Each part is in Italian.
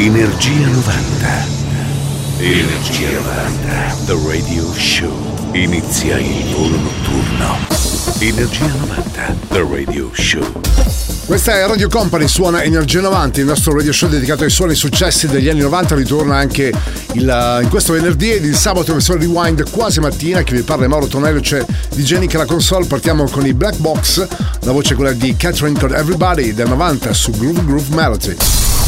Energia 90. Energia 90. The Radio Show. Inizia il volo notturno. Energia 90. The Radio Show. Questa è Radio Company, suona Energia 90, il nostro radio show dedicato ai suoni successi degli anni 90, ritorna anche il, in questo venerdì ed il sabato versione rewind quasi mattina, che vi parla Mauro Tonello, c'è di Jenica la console, partiamo con i Black Box, la voce è quella di Catherine con Everybody del 90 su Groove Groove Melody.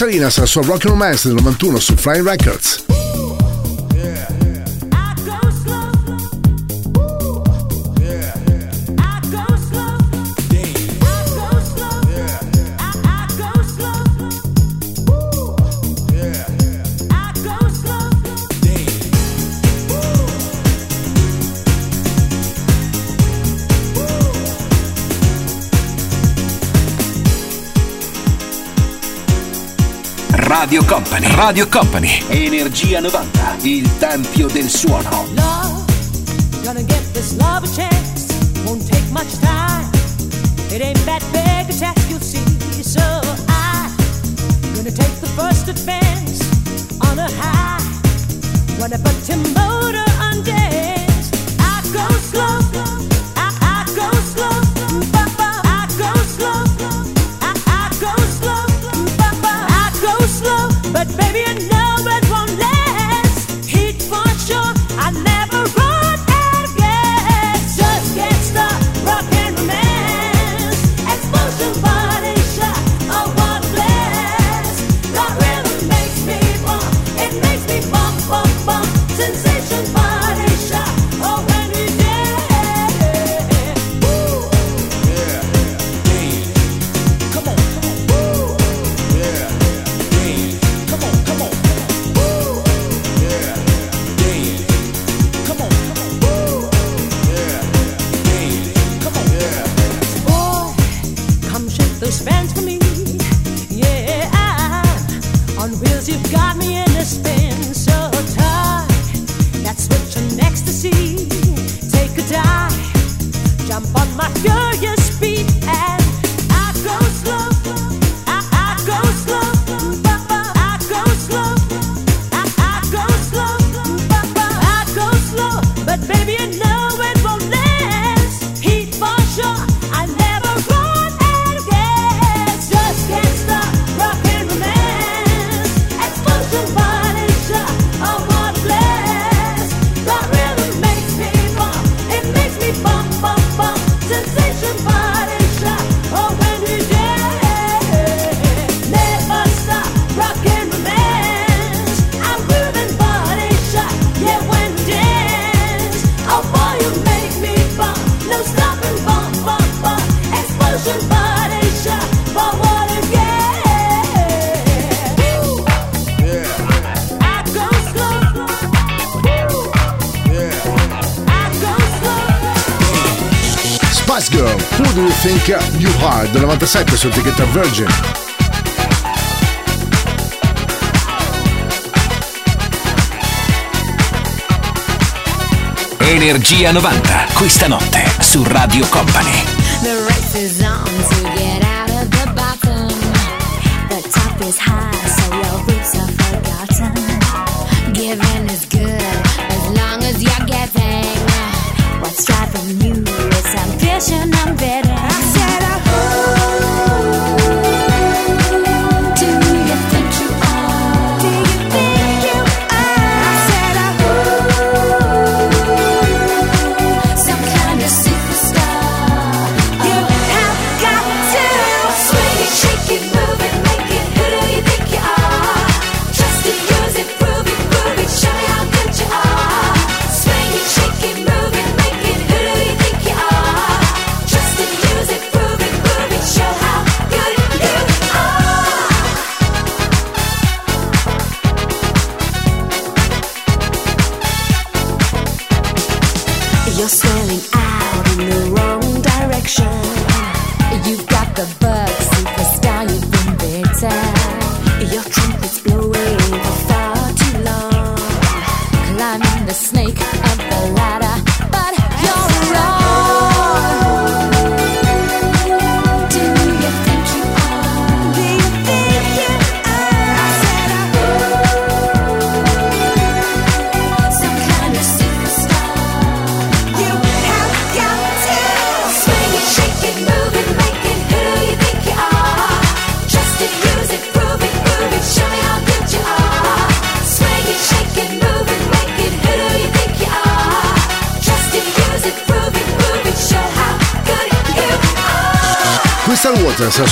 Salinas la sua Rock Romance del 91 su Flying Records. Radio Company. Radio Company. Energia 90. Il tempio del suono. Love, gonna get this love a chance. Won't take much time. It ain't that big a task, you'll see. So I, gonna take the first advance on a high. Wanna put your motor on dance. I go slow. del 97 su etichetta Virgin. Energia 90, questa notte su Radio Company. The race is on to get out of the bottom. The top is high, so your boots are forgotten. Giving is good as long as you're getting. What's driving you is ambition and bitter.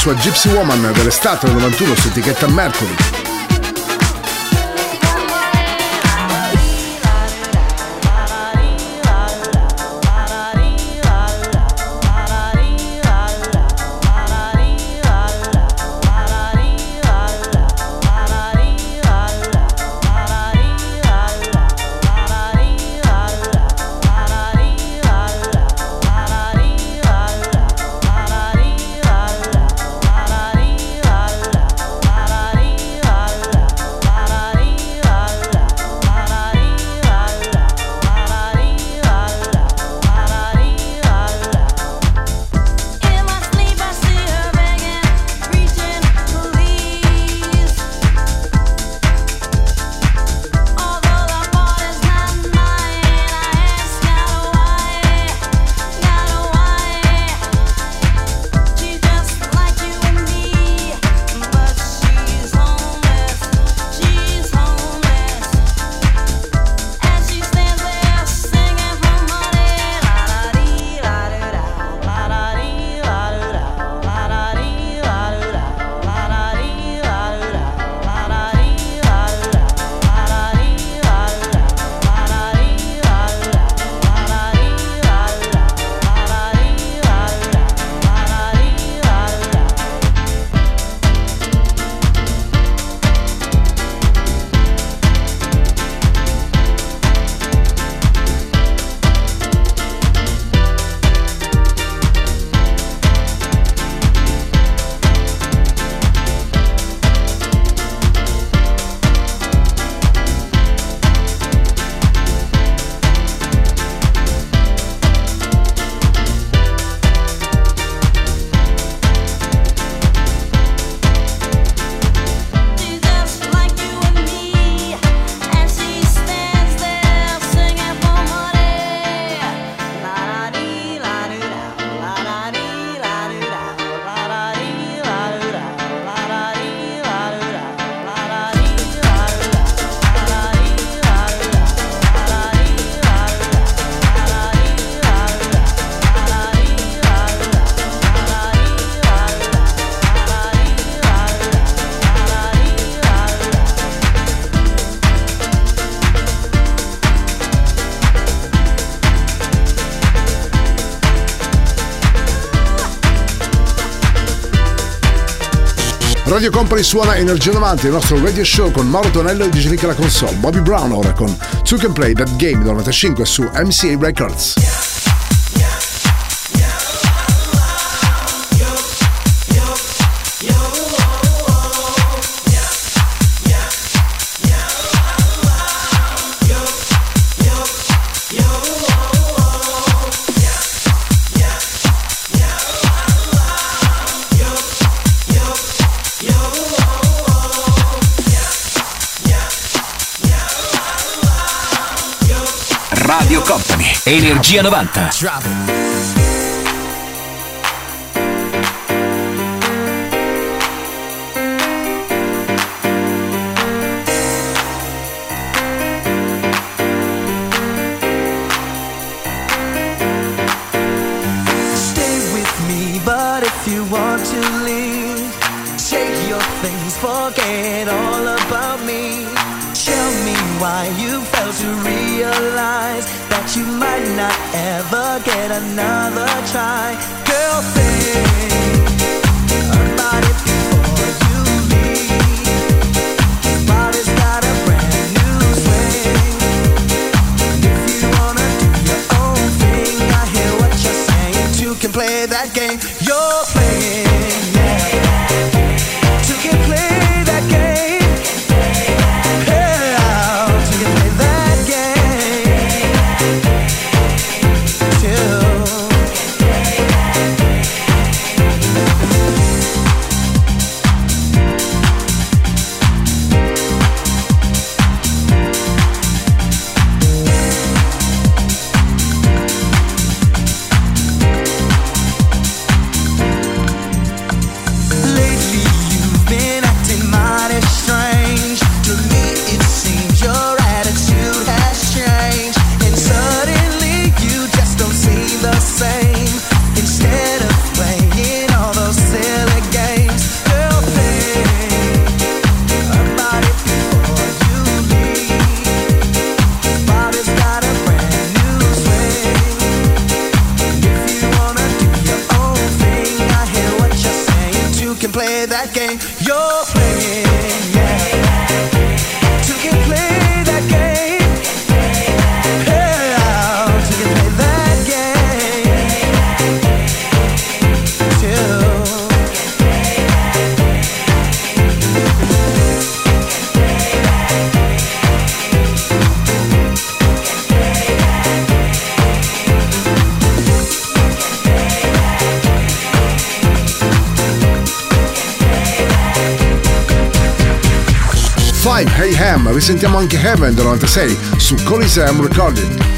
sua Gypsy Woman dell'estate 91 su etichetta Mercury. Radio Company suona Energia 90, il nostro radio show con Mauro Tonello e DJ Nick alla console. Bobby Brown ora con Two Can Play That Game del 95 su MCA Records. Energia 90. risentiamo anche Heaven del 96 su Coliseum Recording.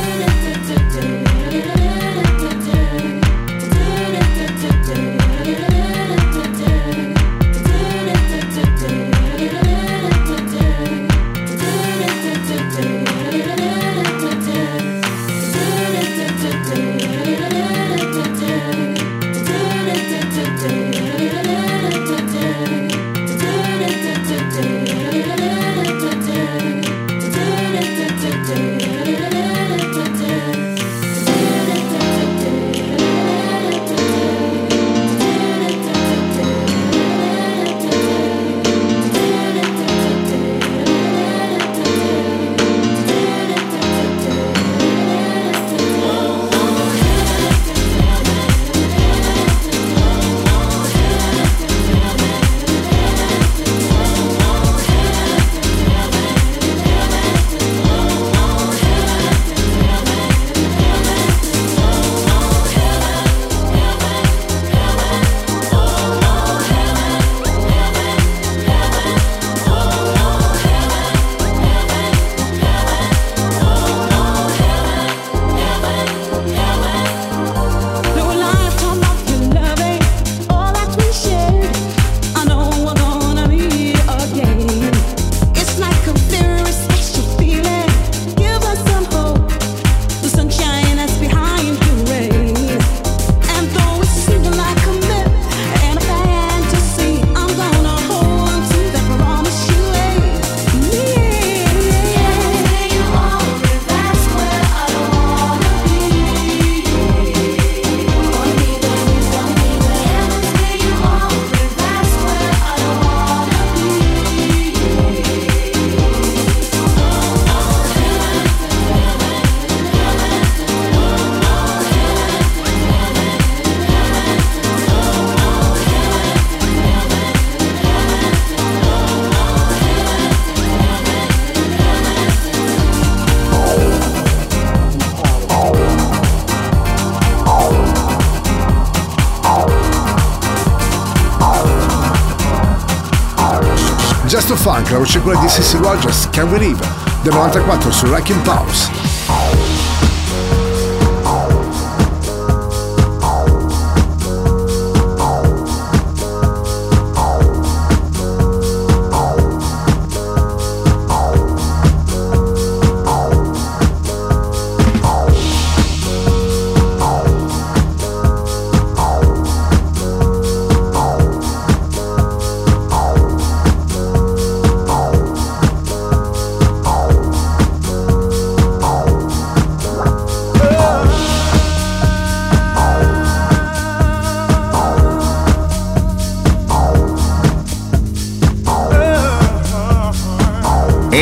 voce quella di Sissy Rogers, Can We Live, del 94 su Wrecking Pause.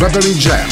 Battery Jam.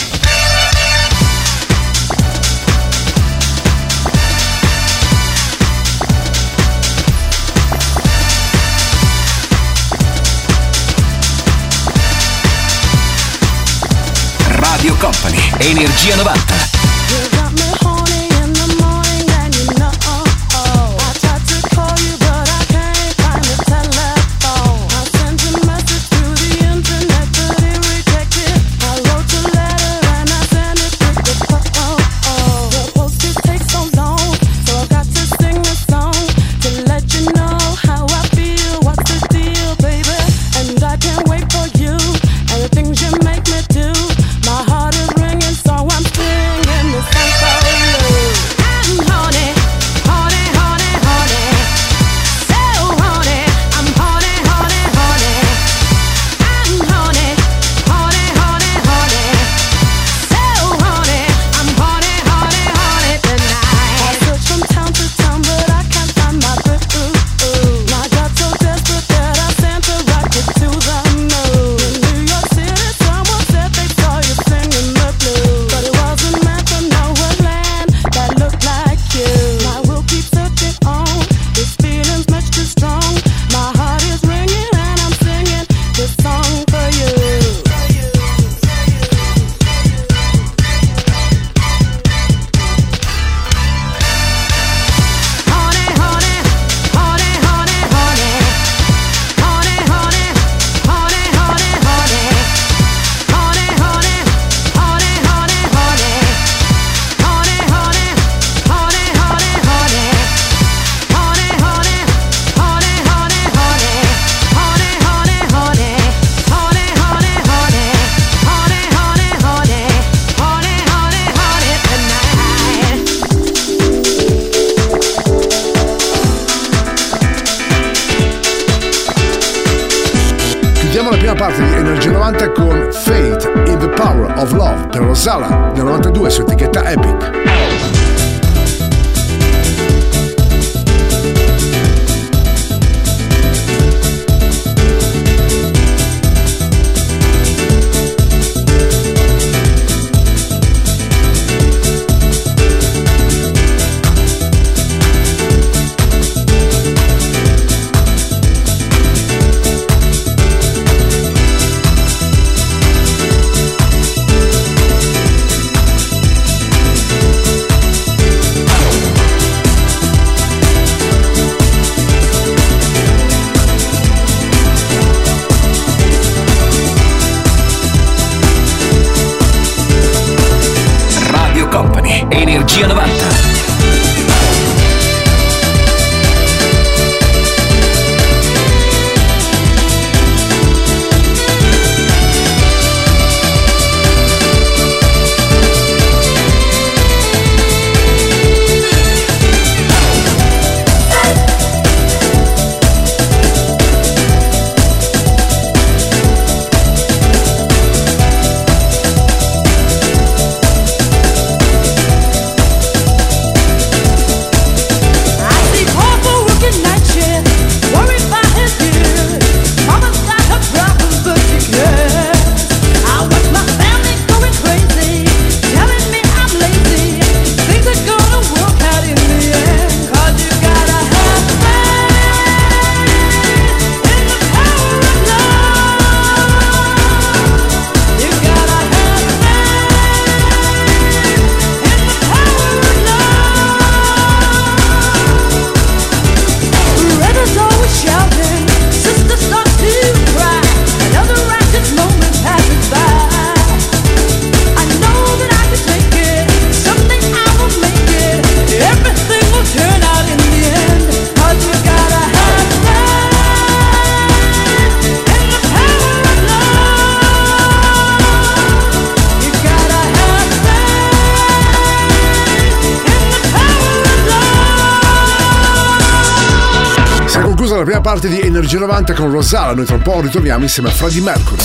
la prima parte di Energia 90 con Rosala. Noi tra un po' ritorniamo insieme a Freddy Mercury.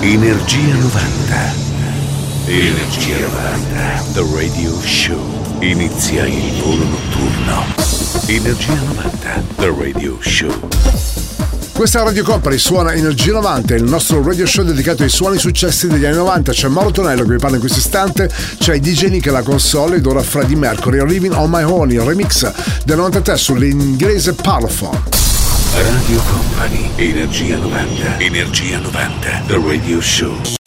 Energia 90. Energia 90. The Radio Show. Inizia il volo notturno. Energia 90. The Radio Show. Questa Radio Company suona Energia 90, il nostro radio show dedicato ai suoni successi degli anni 90. C'è Mauro Tonello che vi parla in questo istante, c'è DJ Nick la console ed ora Freddie Mercury, Living on My Own, il remix del 93 sull'inglese Parlophone. Radio Company, Energia 90, Energia 90, The Radio Show.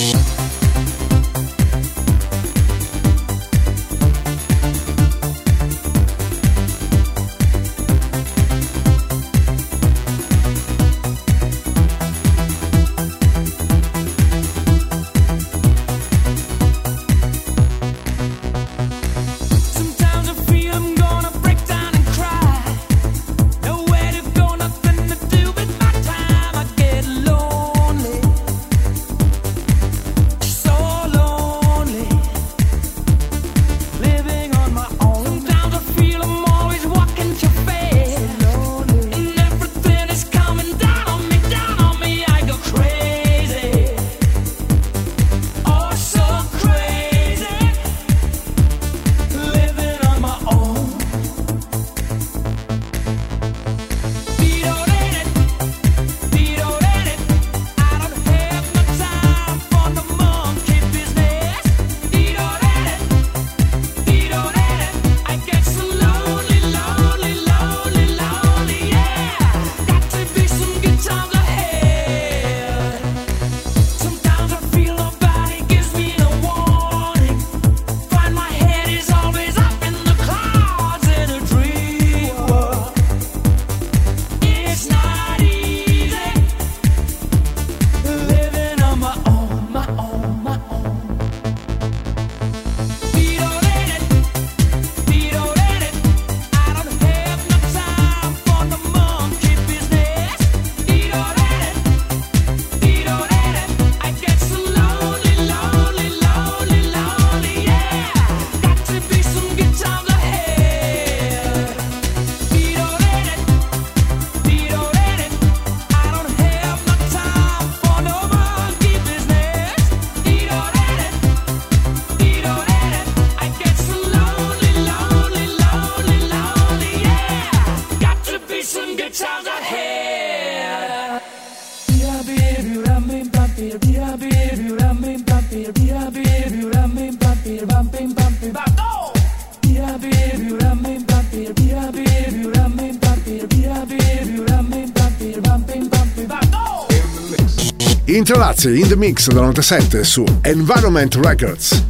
Rossi in the mix del 97 su Environment Records.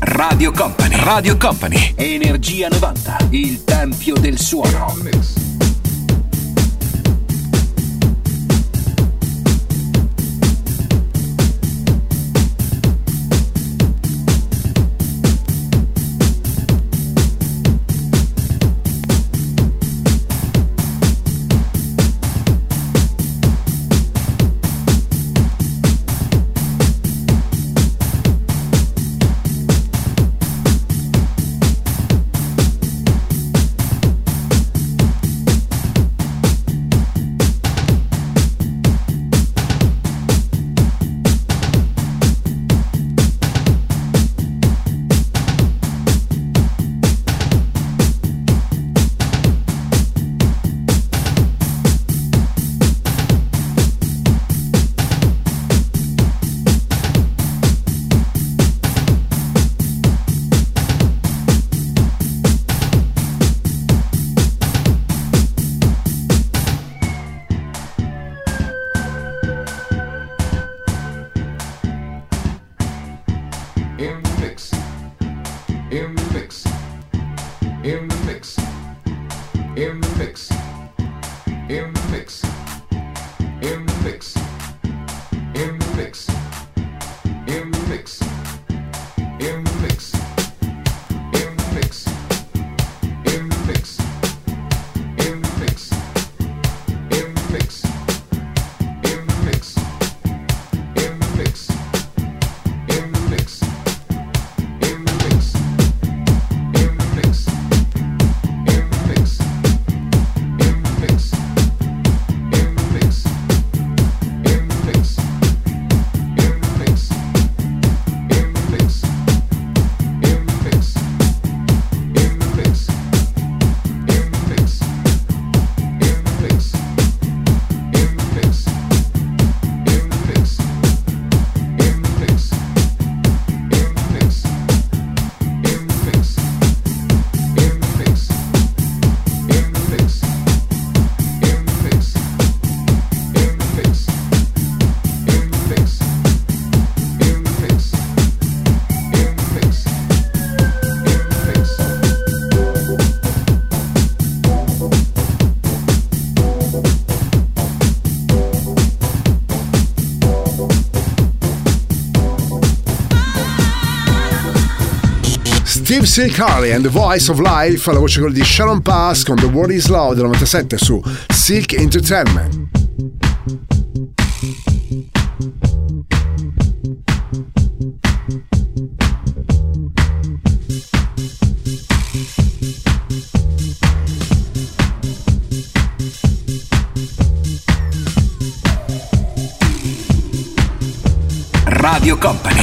Radio Company. Radio Company. Energia 90, il tempio del suono. Steve. Carley and the Voice of Life, la voce di Sharon Pass con The World Is Love del 97 su Silk Entertainment. Radio Company,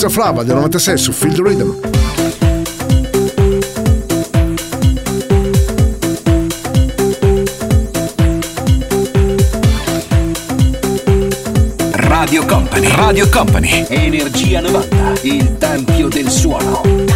Ultra Flava del 96 su Field Rhythm. Radio Company, Radio Company, Energia 90, il tempio del suono.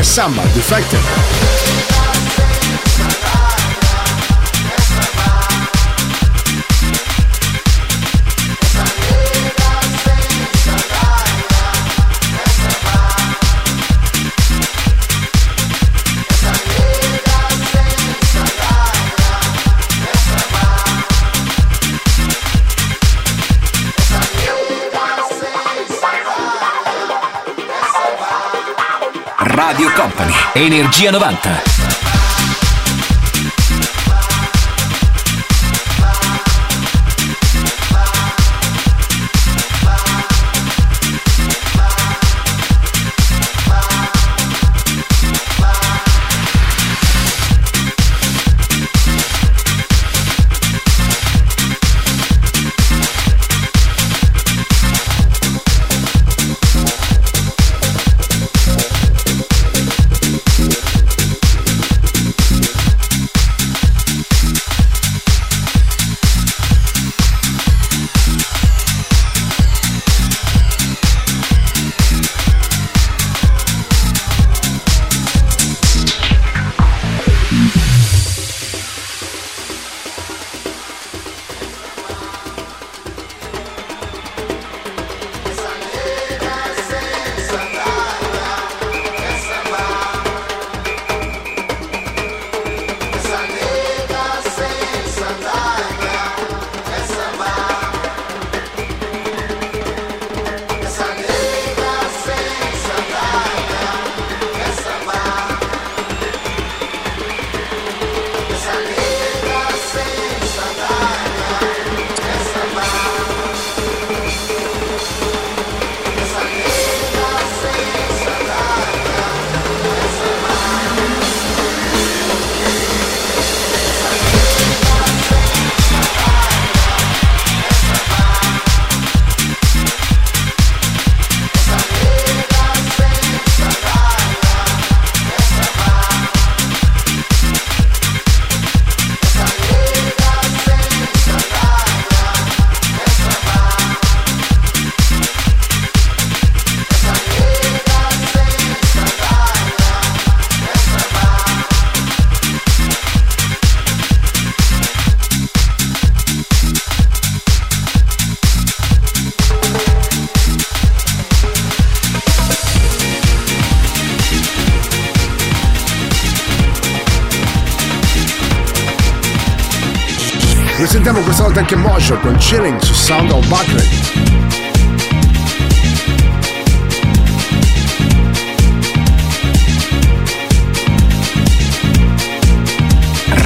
a Samba defective. Energia 90. Pleasure con Chilling su Sound of Buckley.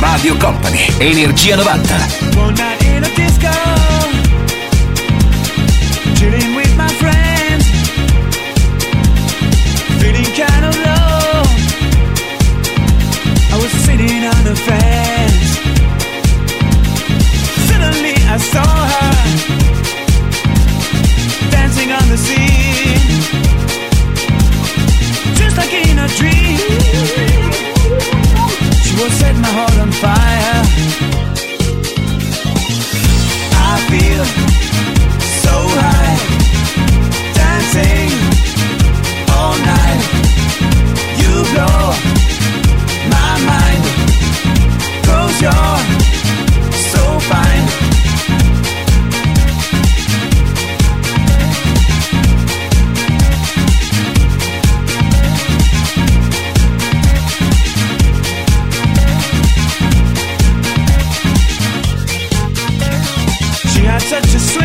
Radio Company, Energia 90.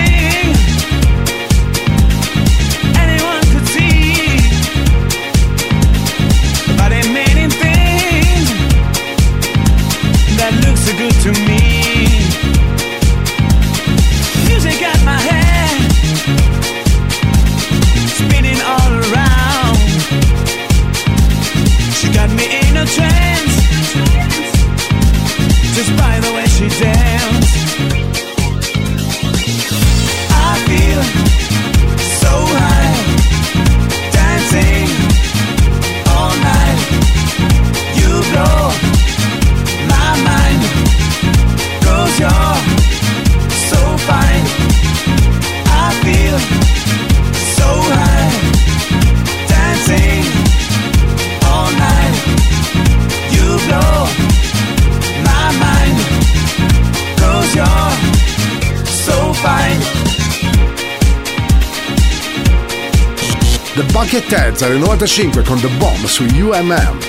swing. Buckethead nel 95 con The Bomb su UMM.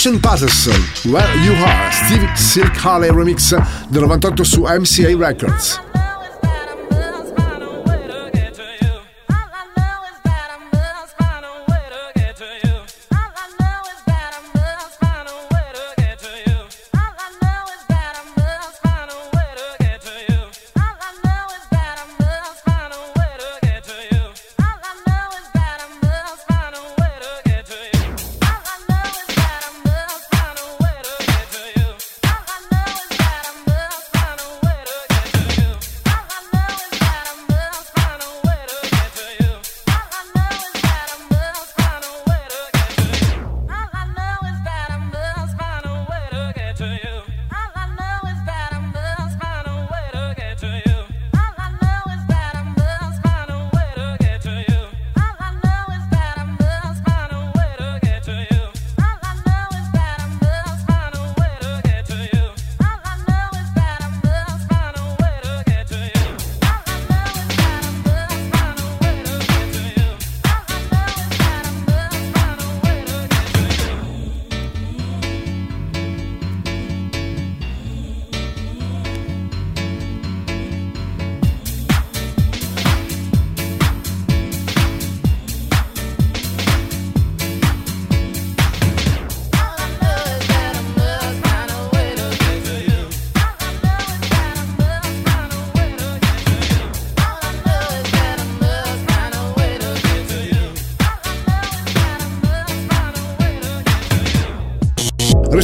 Russian Patterson, Where You Are, Steve Silk Harley remix del 98 su MCA Records.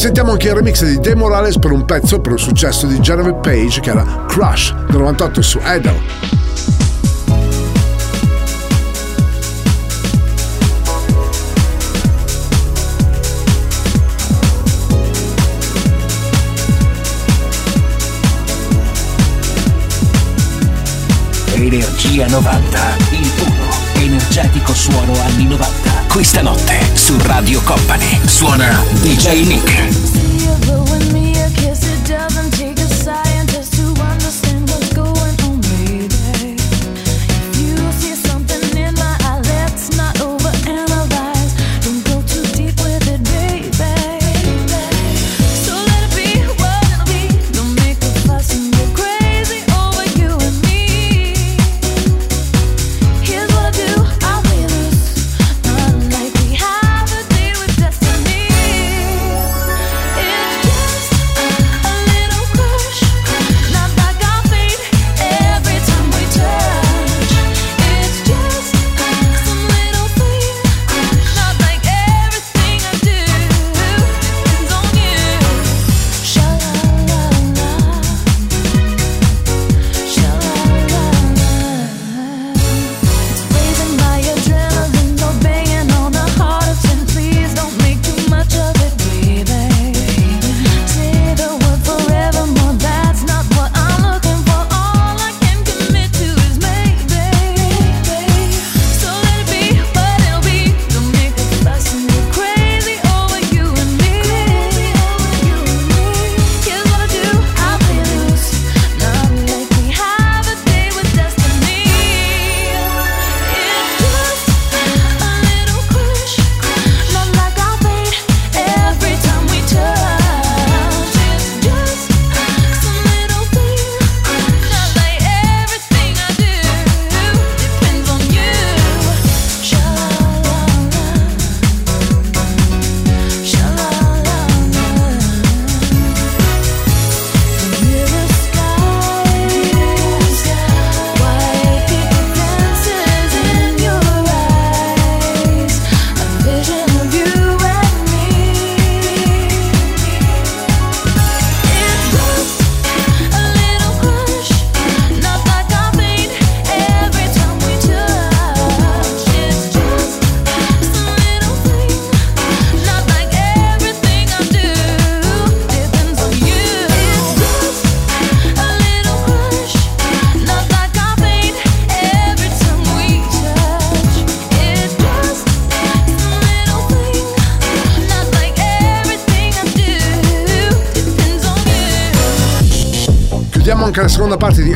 Risentiamo anche il remix di De Morales per un pezzo per il successo di Genevieve Page che era Crush del 98 su Idol. Energia 90, il puro, energetico suono anni 90. Questa notte su Radio Company suona DJ Nick.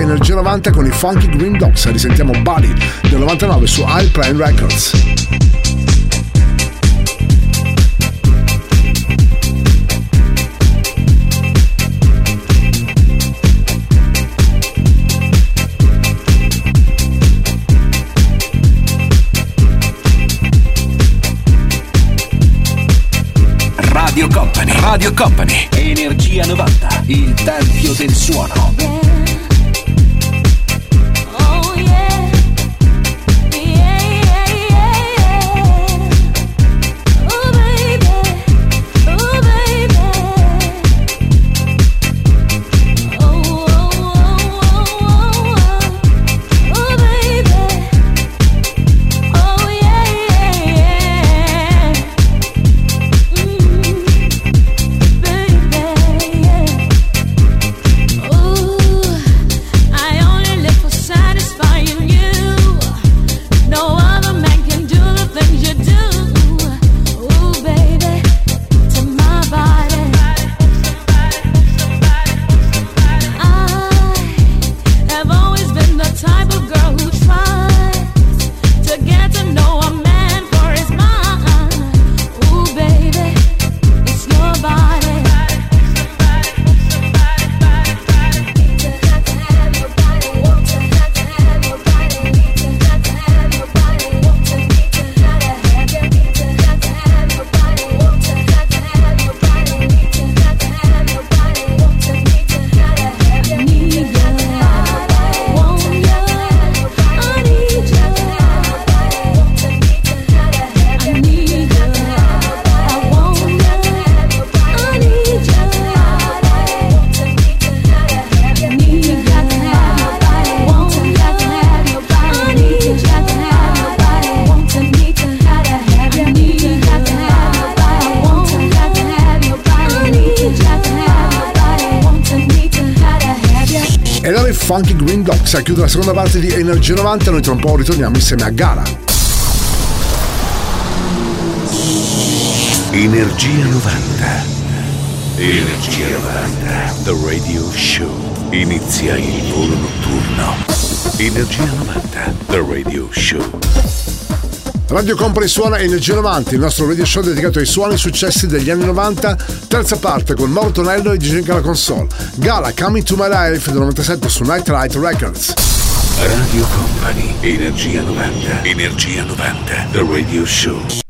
Energia 90 con i Funky Green Dogs. Risentiamo Body del 99 su Alpine Records. Radio Company, Radio Company, Energia 90, il tempio del suono. Green Dogs a chiudere la seconda parte di Energia 90. Noi tra un po' ritorniamo insieme a Gara. Energia 90. Energia 90. The Radio Show. Inizia il volo notturno. Energia 90. The Radio Show. Radio Company suona Energia 90, il nostro radio show dedicato ai suoni successi degli anni 90, terza parte con Mauro Tonello e DJ alla console. Gala Coming to My Life del 97 su Nightlight Records. Radio Company. Energia 90. Energia 90. The Radio Show.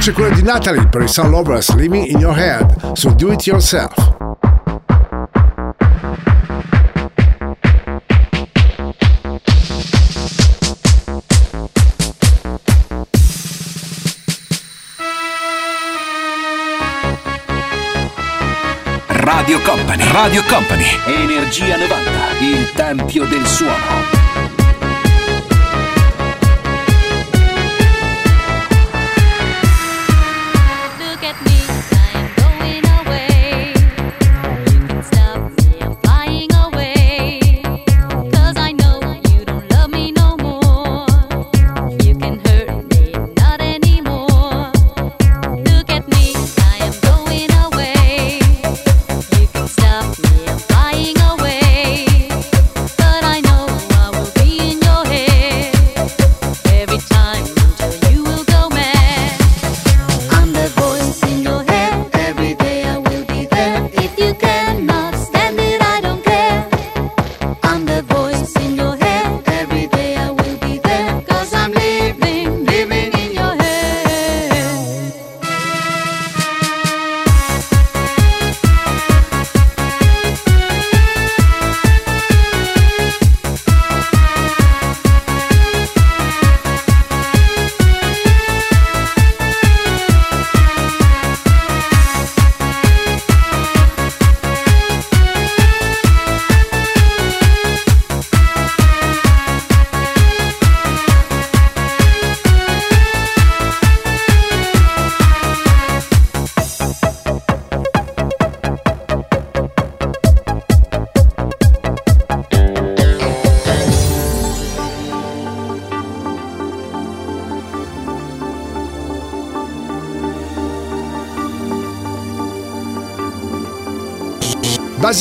c'è quella di Natalie per i Sun Lovers Living in Your Head su so Do It Yourself. Radio Company, Radio Company, Energia 90, il tempio del suono.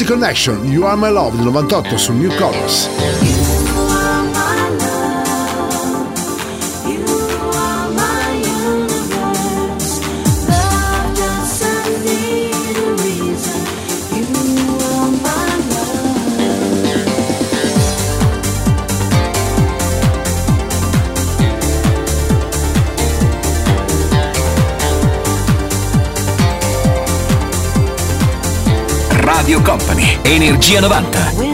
Connection, You Are My Love 98 su New Colors. Energia 90.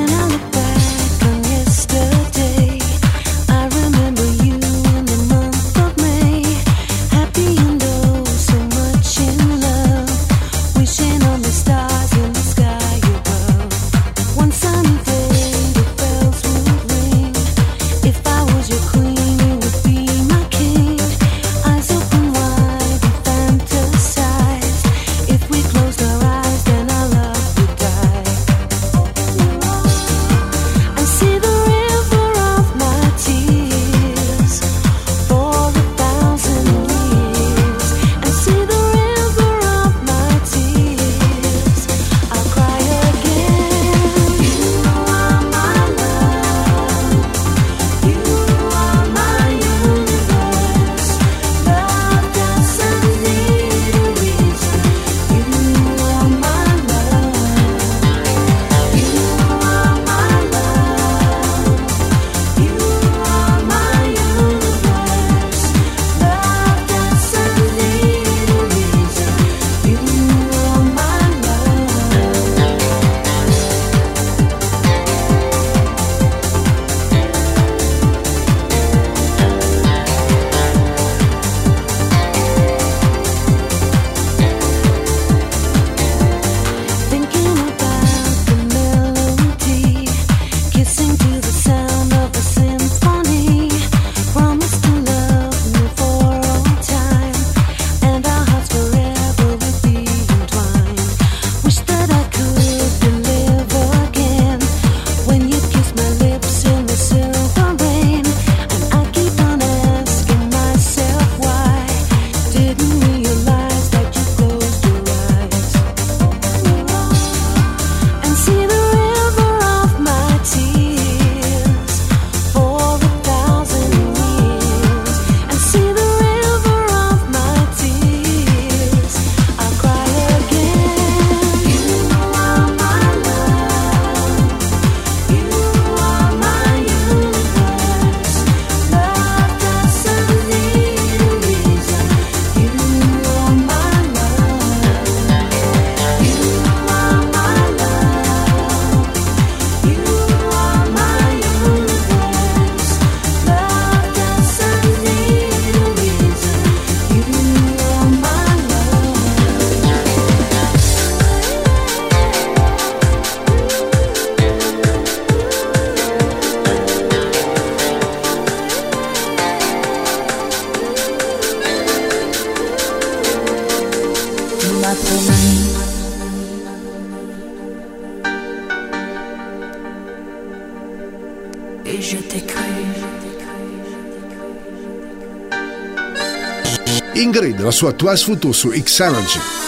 la sua Toise Futusu X Challenge.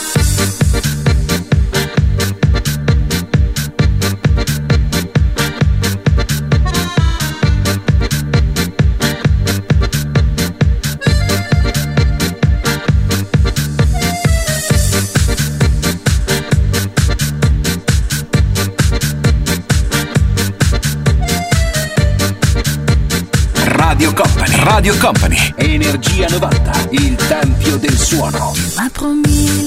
Radio Company. Energia 90, il tempio del suono. Ma promise.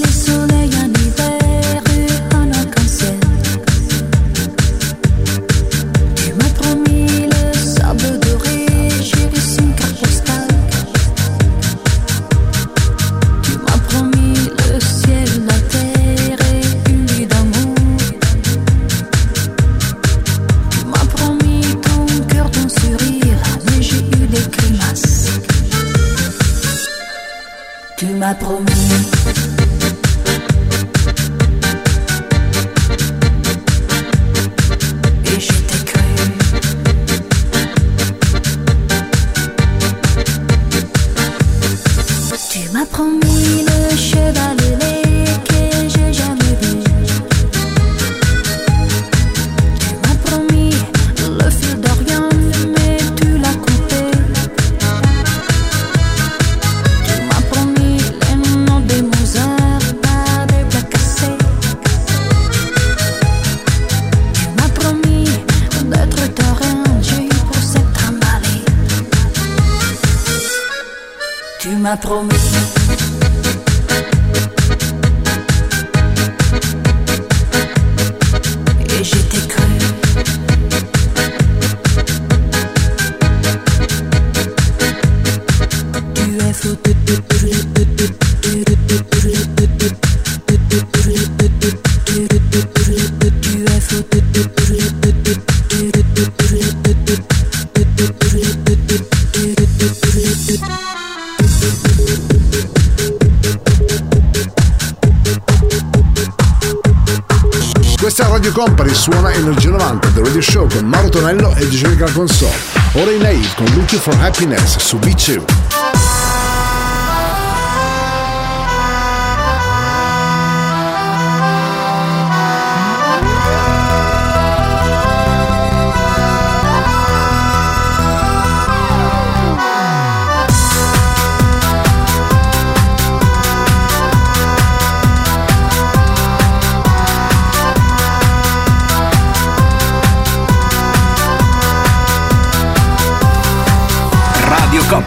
m'apprends. Energia 90, The Radio Show con Mauro Tonello e DJ Console. Ora in live con Looking for Happiness su B2.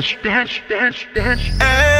dance, dance, dance, dance. Hey.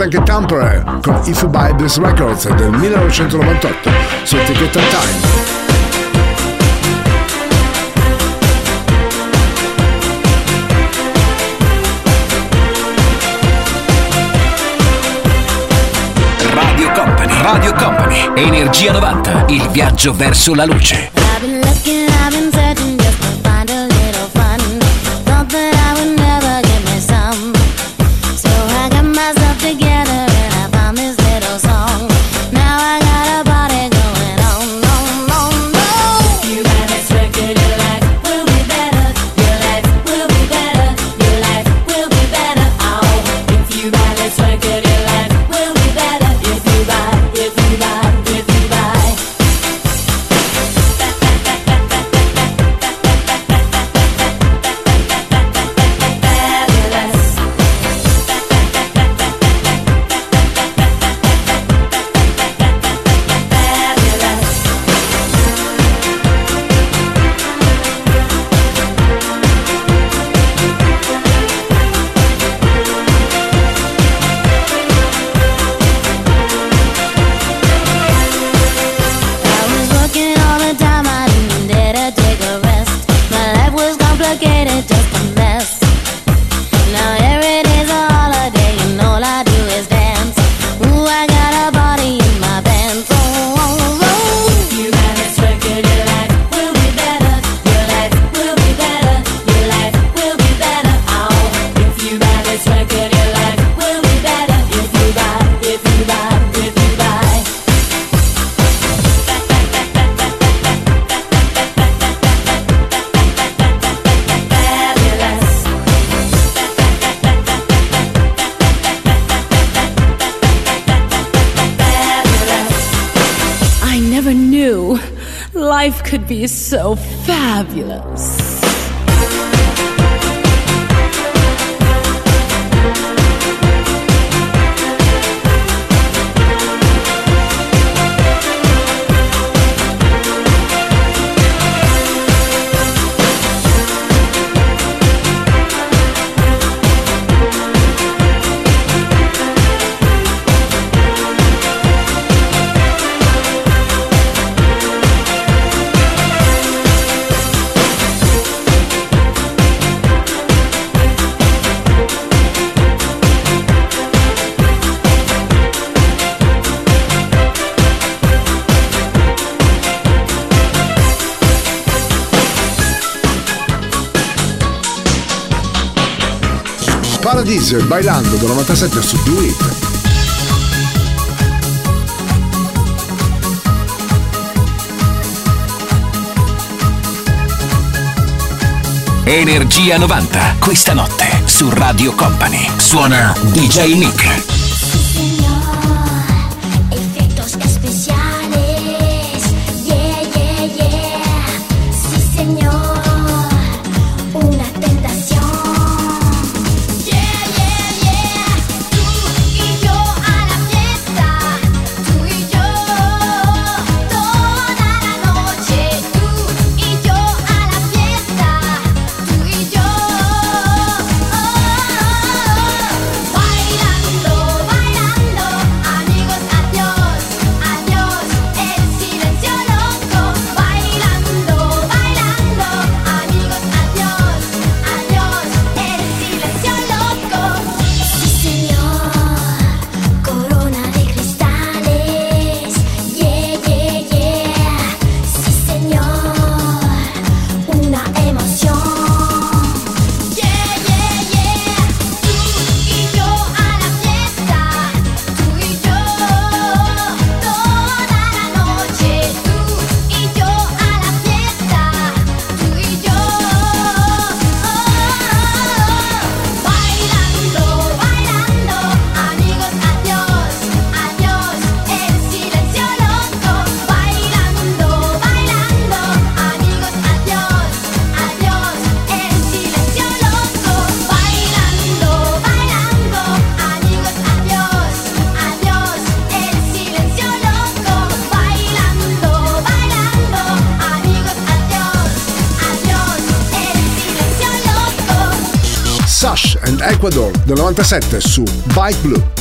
ascoltate anche Tamper con If You Buy This Records del 1998 su etichetta Time. Radio Company, Energia 90, il viaggio verso la luce. Kids Bailando del 97 su Do It. Energia 90, questa notte su Radio Company. Suona DJ Nick. Ecuador del 97 su Bike Blue.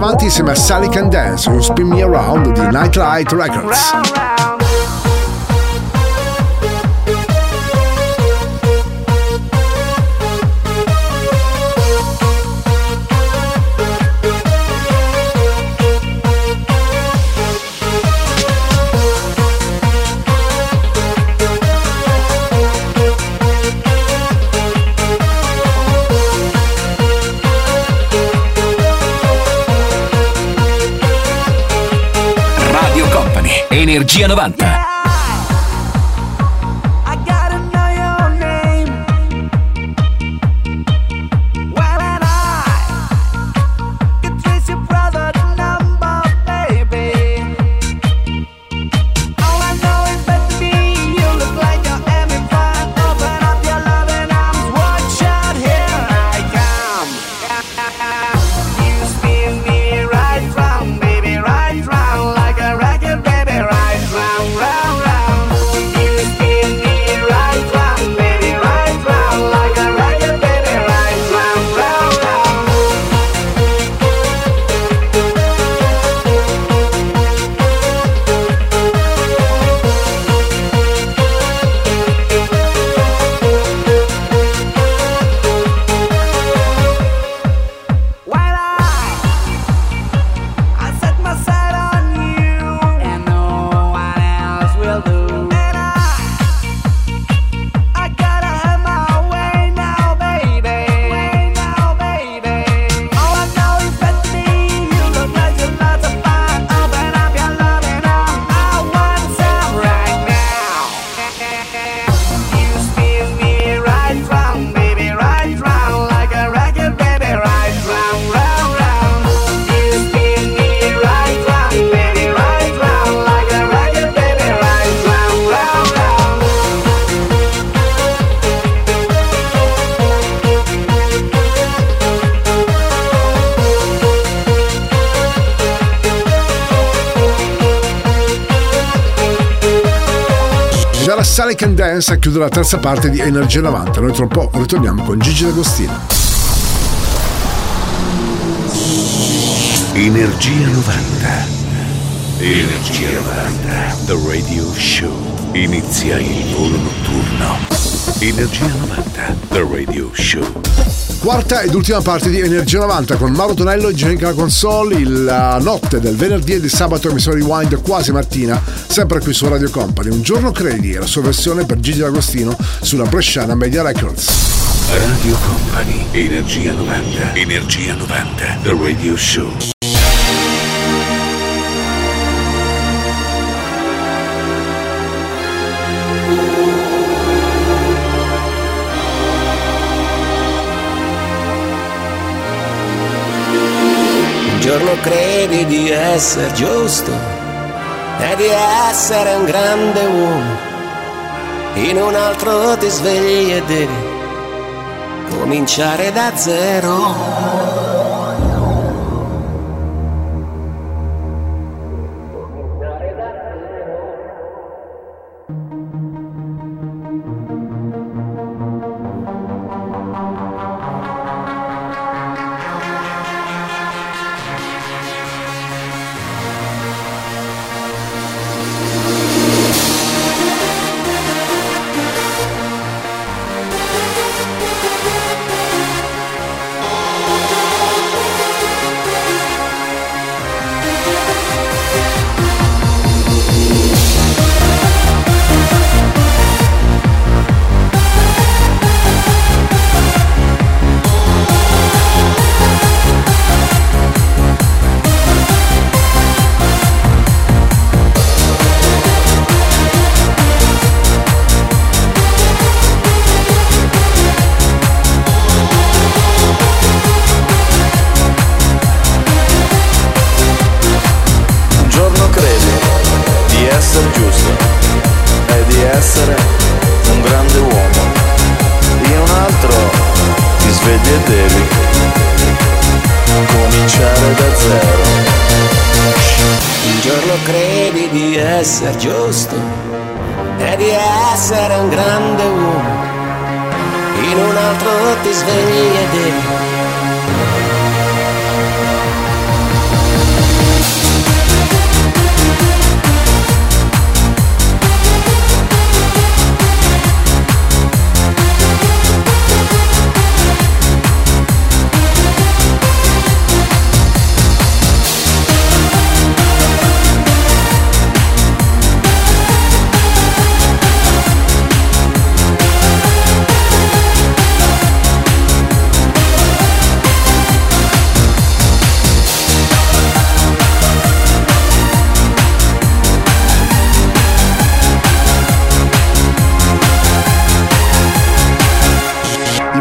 90 insieme a Sally Can Dance, un Spin Me Around di Nightlight Records. Energia 90. Sally Can Dance a chiudere la terza parte di Energia 90. Noi tra un po' ritorniamo con Gigi D'Agostino. Energia 90. Energia 90. The Radio Show. Inizia il volo notturno. Energia 90. The Radio Show. Quarta ed ultima parte di Energia 90 con Mauro Tonello e Genica Console la notte del venerdì e di sabato emissione Rewind quasi mattina sempre qui su Radio Company un giorno credi la sua versione per Gigi D'Agostino sulla Bresciana Media Records Radio Company. Energia 90. Energia 90. The Radio Show. Credi di essere giusto e di essere un grande uomo. In un altro ti svegli e devi cominciare da zero.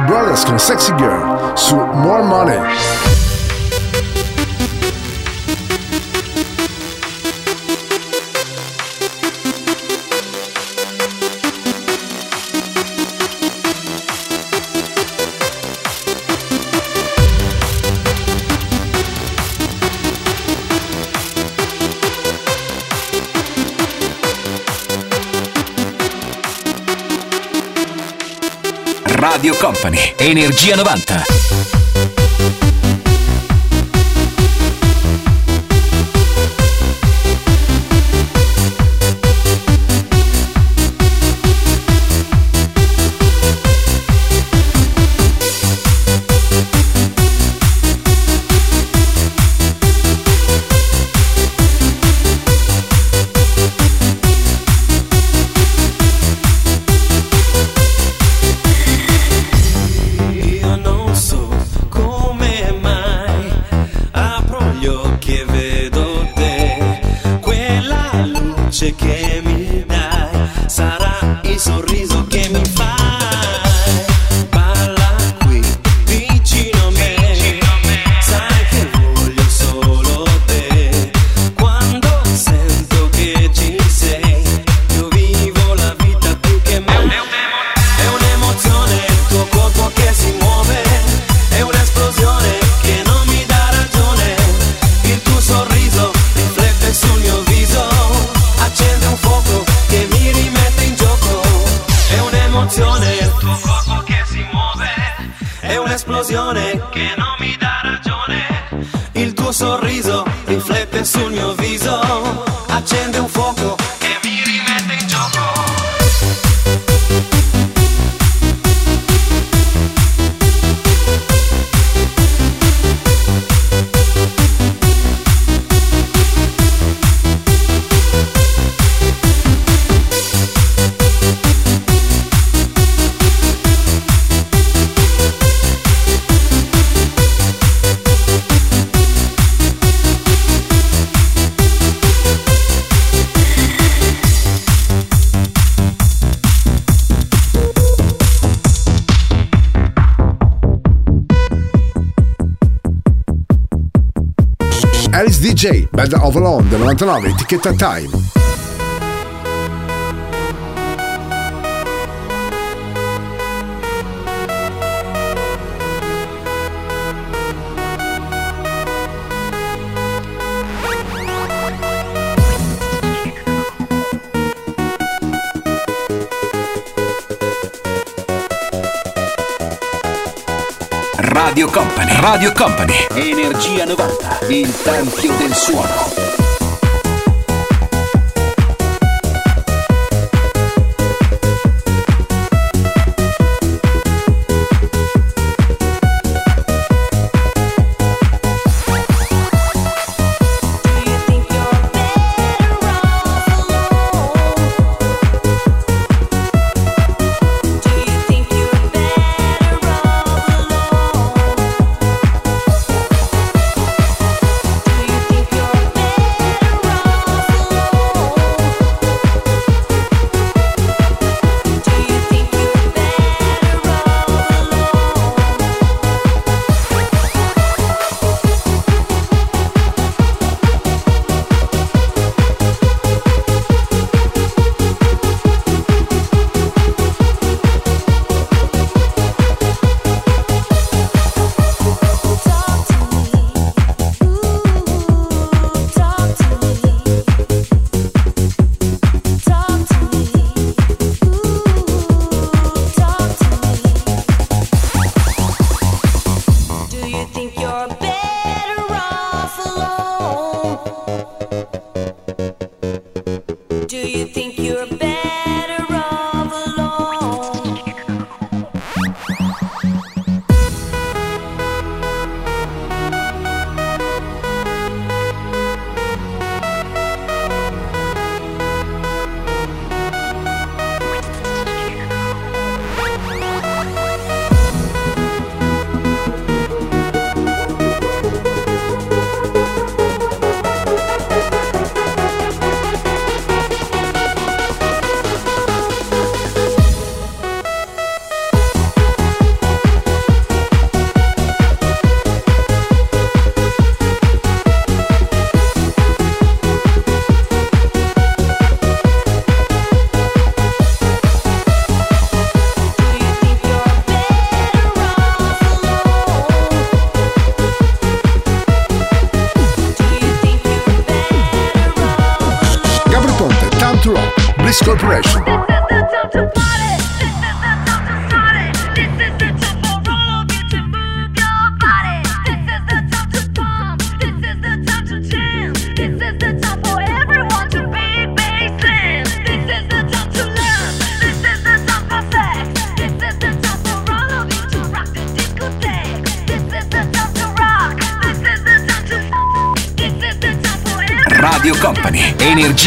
Brothers com Sexy Girl, so More Money. Orfani. Energia 90. 99, etichetta Time. Radio Company, Radio Company, Energia 90, il tempio del suono.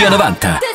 Energia 90.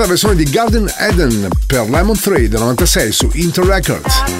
questa versione di Garden Eden per Lemon 3 del 96 su Inter Records.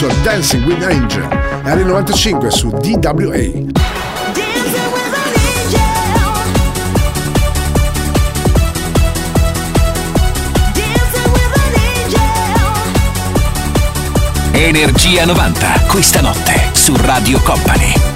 verso Dancing with Angel. Era il 95 su DWA. Energia 90, questa notte su Radio Company.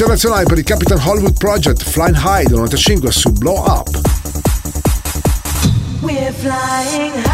internazionale per il Capitan Hollywood Project Flying High del 95 su Blow Up. We're flying high.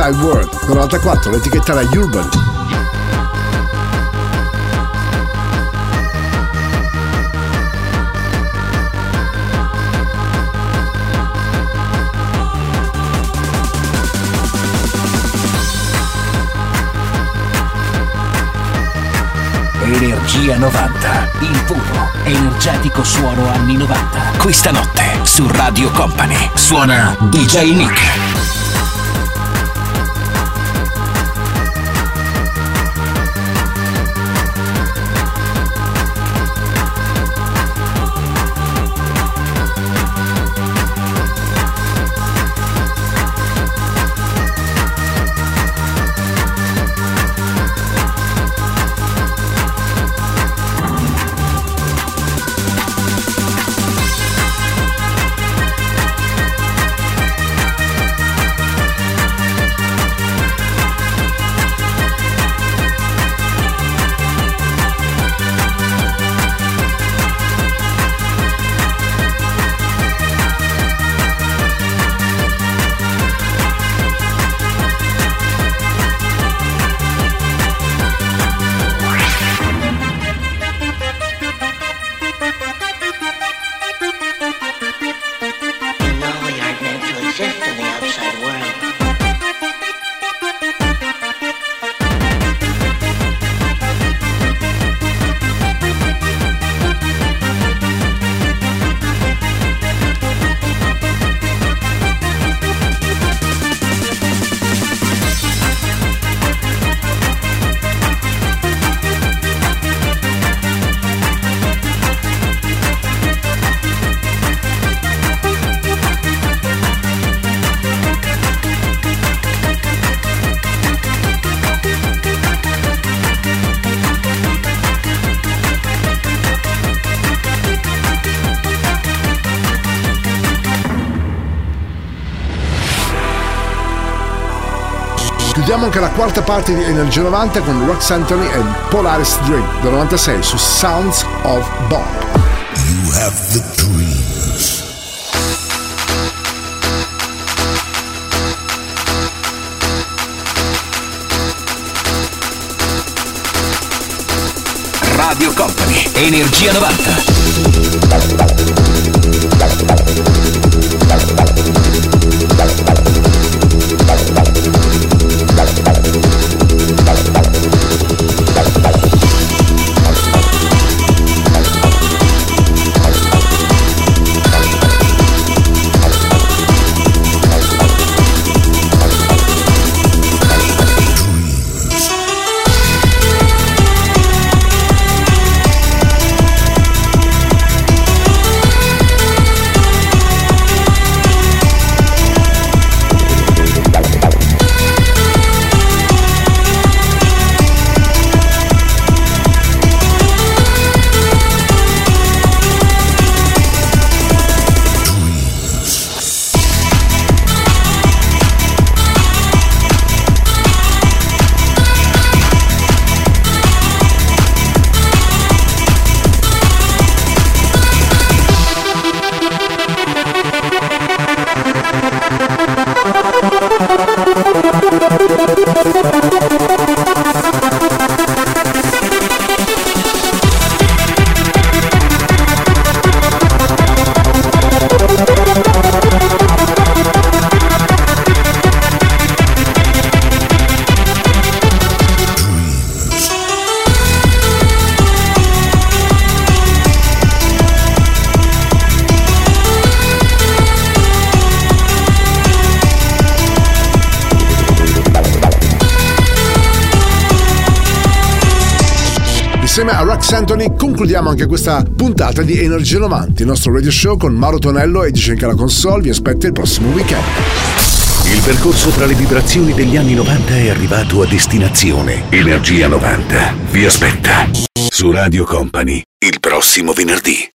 Outside World. Nel 94 l'etichetta era Urban. Energia 90, il puro, energetico suono anni 90. Questa notte su Radio Company suona DJ Nick. Anche la quarta parte di Energia 90 con Rox Anthony e Polaris Dream del 96 su Sounds of Bomb. You have the dreams. Radio Company, Energia 90. Questa puntata di Energia 90, il nostro radio show con Mauro Tonello e DJ la console. Vi aspetta il prossimo weekend. Il percorso tra le vibrazioni degli anni 90 è arrivato a destinazione. Energia 90 vi aspetta su Radio Company il prossimo venerdì.